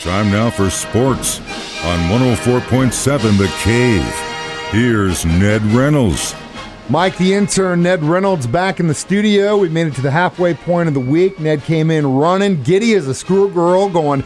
Time now for sports on 104.7 The Cave. Here's Ned Reynolds. Mike, the intern, Ned Reynolds, back in the studio. We made it to the halfway point of the week. Ned came in running, giddy as a schoolgirl, going,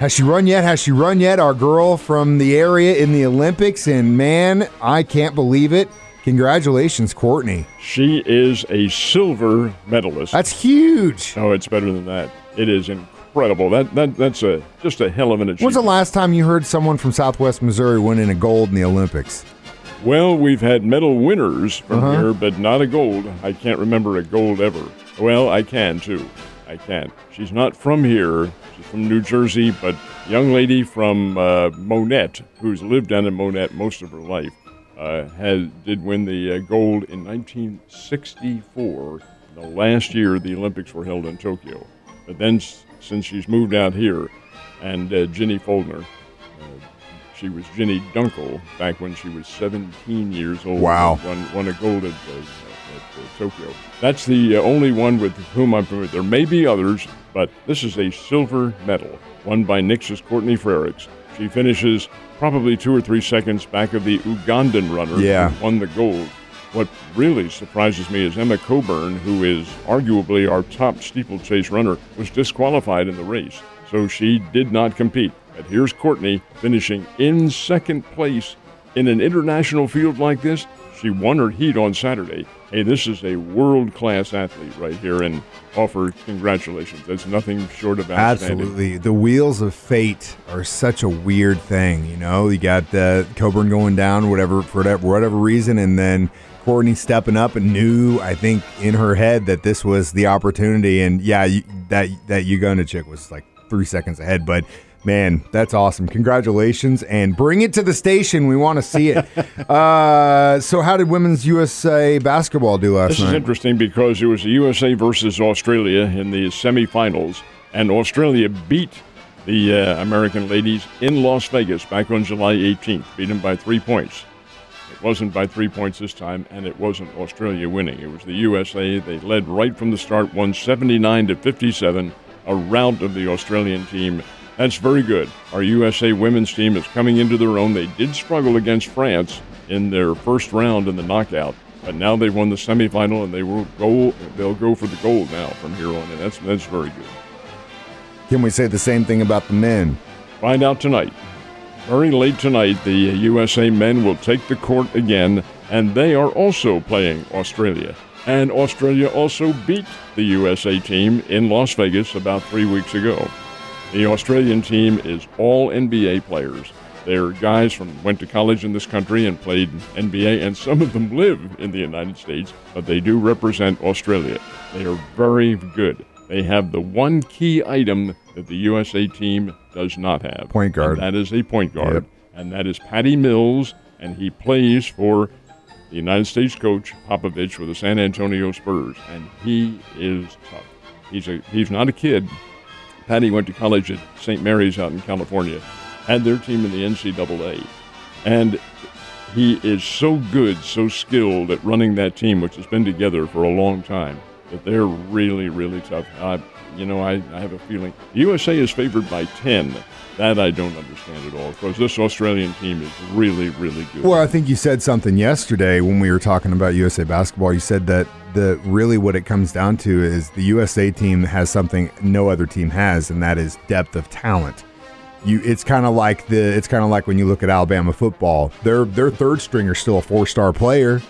Has she run yet? Has she run yet? Our girl from the area in the Olympics. And man, I can't believe it. Congratulations, Courtney. She is a silver medalist. That's huge. Oh, it's better than that. It is incredible. That that that's a just a hell of an achievement. When's the last time you heard someone from Southwest Missouri winning a gold in the Olympics? Well, we've had medal winners from Uh-huh. here, but not a gold. I can't remember a gold ever. Well, I can too. I can. She's not from here. She's from New Jersey, but young lady from uh, Monett, who's lived down in Monett most of her life, uh, had did win the uh, gold in 1964, the last year the Olympics were held in Tokyo. But then, since she's moved out here, and uh, Ginny Fuldner, she was Ginny Duenkel back when she was 17 years old. Wow. Won, won a gold at, uh, at uh, Tokyo. That's the uh, only one with whom I'm familiar. There may be others, but this is a silver medal won by Nixa's Courtney Frerichs. She finishes probably two or three seconds back of the Ugandan runner Yeah. who won the gold. What really surprises me is Emma Coburn, who is arguably our top steeplechase runner, was disqualified in the race, so she did not compete. But here's Courtney finishing in second place in an international field like this. She won her heat on Saturday. Hey, this is a world class athlete right here, and offer congratulations. That's nothing short of outstanding. Absolutely. The wheels of fate are such a weird thing, you know. You got the Coburn going down, whatever for whatever reason, and then Courtney stepping up and knew, I think, in her head that this was the opportunity. And yeah, you, that that Uganda chick was like three seconds ahead, but. Man, that's awesome. Congratulations and bring it to the station. We want to see it. uh, so, how did Women's USA basketball do last night? This is interesting because it was the USA versus Australia in the semifinals, and Australia beat the uh, American ladies in Las Vegas back on July 18th, beat them by three points. It wasn't by three points this time, and it wasn't Australia winning. It was the USA. They led right from the start, won 79 to 57, a rout of the Australian team. That's very good. Our USA women's team is coming into their own. They did struggle against France in their first round in the knockout, but now they've won the semifinal and they will go. They'll go for the gold now from here on, and that's that's very good. Can we say the same thing about the men? Find out tonight. Very late tonight, the USA men will take the court again, and they are also playing Australia. And Australia also beat the USA team in Las Vegas about three weeks ago. The Australian team is all NBA players. They're guys from went to college in this country and played NBA, and some of them live in the United States, but they do represent Australia. They are very good. They have the one key item that the USA team does not have. Point guard. That is a point guard. Yep. And that is Patty Mills, and he plays for the United States coach Popovich with the San Antonio Spurs, and he is tough. He's a he's not a kid. Patty went to college at St. Mary's out in California, had their team in the NCAA, and he is so good, so skilled at running that team, which has been together for a long time, that they're really, really tough. You know, I, I have a feeling the USA is favored by 10. That I don't understand at all, because this Australian team is really, really good. Well, I think you said something yesterday when we were talking about USA basketball. You said that the really what it comes down to is the USA team has something no other team has, and that is depth of talent. You, it's kind of like the, it's kind of like when you look at Alabama football. Their their third stringer still a four star player.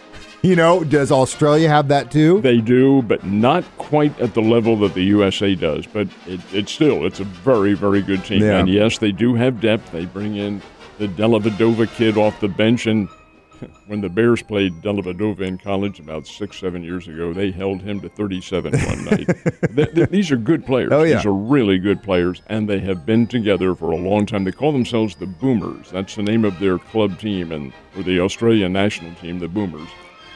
You know, does Australia have that too? They do, but not quite at the level that the USA does. But it, it's still, it's a very, very good team. Yeah. And yes, they do have depth. They bring in the Dellavedova kid off the bench. And when the Bears played Dellavedova in college about six, seven years ago, they held him to 37 one night. Th- th- these are good players. Oh, yeah. These are really good players, and they have been together for a long time. They call themselves the Boomers. That's the name of their club team, and for the Australian national team, the Boomers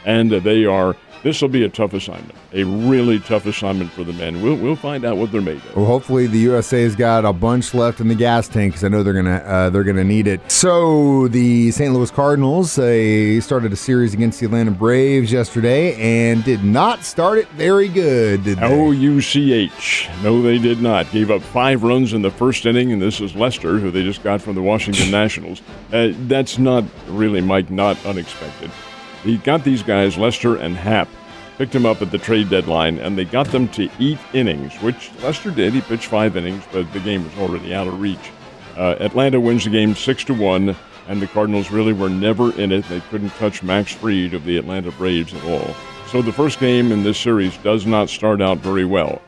and they are. This will be a tough assignment, a really tough assignment for the men. We'll, we'll find out what they're made of. Well, hopefully the USA's got a bunch left in the gas tank because I know they're gonna uh, they're gonna need it. So the St. Louis Cardinals they started a series against the Atlanta Braves yesterday and did not start it very good. Did they? O U C H. No, they did not. Gave up five runs in the first inning, and this is Lester, who they just got from the Washington Nationals. Uh, that's not really, Mike, not unexpected. He got these guys, Lester and Happ, picked him up at the trade deadline, and they got them to eat innings, which Lester did. He pitched five innings, but the game was already out of reach. Uh, Atlanta wins the game six to one, and the Cardinals really were never in it. They couldn't touch Max Fried of the Atlanta Braves at all. So the first game in this series does not start out very well.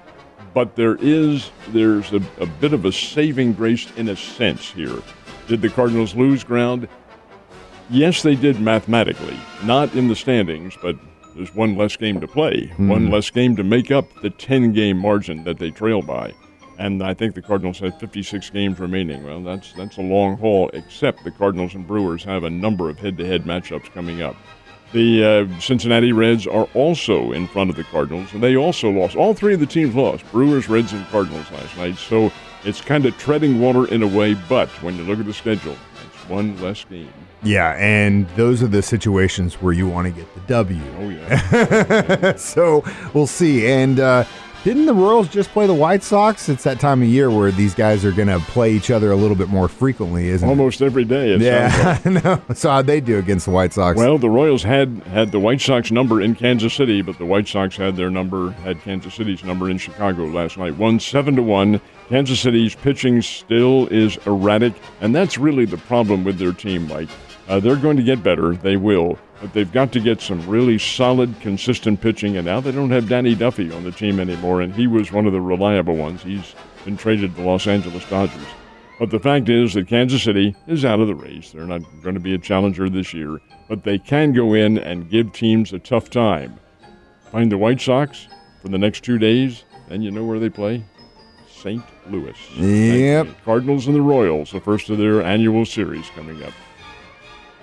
But there is there's a, a bit of a saving grace in a sense here. Did the Cardinals lose ground? Yes, they did mathematically, not in the standings, but there's one less game to play, one less game to make up the 10 game margin that they trail by. And I think the Cardinals have 56 games remaining. Well, that's that's a long haul, except the Cardinals and Brewers have a number of head to head matchups coming up. The uh, Cincinnati Reds are also in front of the Cardinals, and they also lost. All three of the teams lost Brewers, Reds, and Cardinals last night. So it's kind of treading water in a way, but when you look at the schedule, one less game. Yeah, and those are the situations where you want to get the W. Oh, yeah. so we'll see. And uh, didn't the Royals just play the White Sox? It's that time of year where these guys are going to play each other a little bit more frequently, isn't it? Almost every day. It sounds like. it? Yeah, no. So how'd they do against the White Sox? Well, the Royals had had the White Sox number in Kansas City, but the White Sox had their number had Kansas City's number in Chicago last night. One seven to one. Kansas City's pitching still is erratic, and that's really the problem with their team, Mike. Uh, they're going to get better, they will, but they've got to get some really solid, consistent pitching. And now they don't have Danny Duffy on the team anymore, and he was one of the reliable ones. He's been traded to the Los Angeles Dodgers. But the fact is that Kansas City is out of the race. They're not going to be a challenger this year, but they can go in and give teams a tough time. Find the White Sox for the next two days, and you know where they play? St. Louis. Yep. Cardinals and the Royals, the first of their annual series coming up.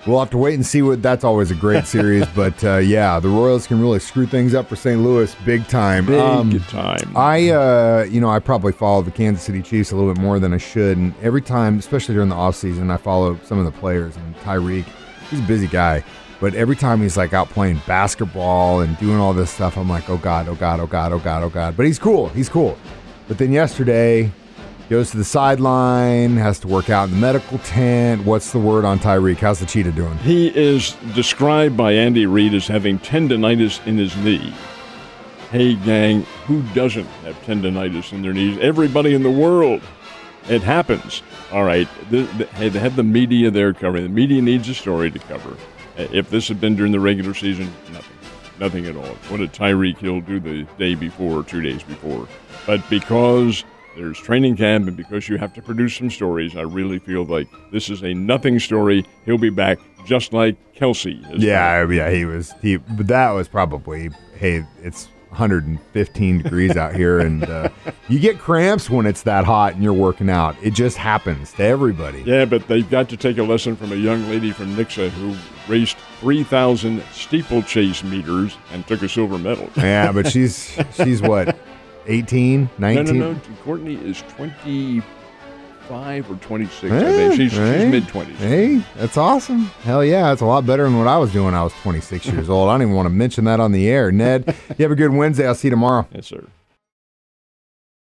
We'll have to wait and see what. That's always a great series, but uh, yeah, the Royals can really screw things up for St. Louis big time. Big Um, time. I, uh, you know, I probably follow the Kansas City Chiefs a little bit more than I should, and every time, especially during the offseason, I follow some of the players. And Tyreek, he's a busy guy, but every time he's like out playing basketball and doing all this stuff, I'm like, oh god, oh god, oh god, oh god, oh god. But he's cool. He's cool. But then yesterday, goes to the sideline, has to work out in the medical tent. What's the word on Tyreek? How's the cheetah doing? He is described by Andy Reid as having tendonitis in his knee. Hey, gang, who doesn't have tendonitis in their knees? Everybody in the world. It happens. All right. The, the, hey, they have the media there covering. The media needs a story to cover. Uh, If this had been during the regular season, nothing. Nothing at all. What did Tyreek Hill do the day before two days before? But because there's training camp and because you have to produce some stories, I really feel like this is a nothing story. He'll be back just like Kelce. Yeah, yeah, he was. He, but that was probably. Hey, it's 115 degrees out here, and uh, you get cramps when it's that hot and you're working out. It just happens to everybody. Yeah, but they've got to take a lesson from a young lady from Nixa who raced 3,000 steeplechase meters and took a silver medal. Yeah, but she's she's what, 18, No, 19? no, no. Courtney is 25 or 26. I Eh, think. She's, eh, she's mid 20s. Hey, that's awesome. Hell yeah, that's a lot better than what I was doing. when I was 26 years old. I don't even want to mention that on the air. Ned, you have a good Wednesday. I'll see you tomorrow. Yes, sir.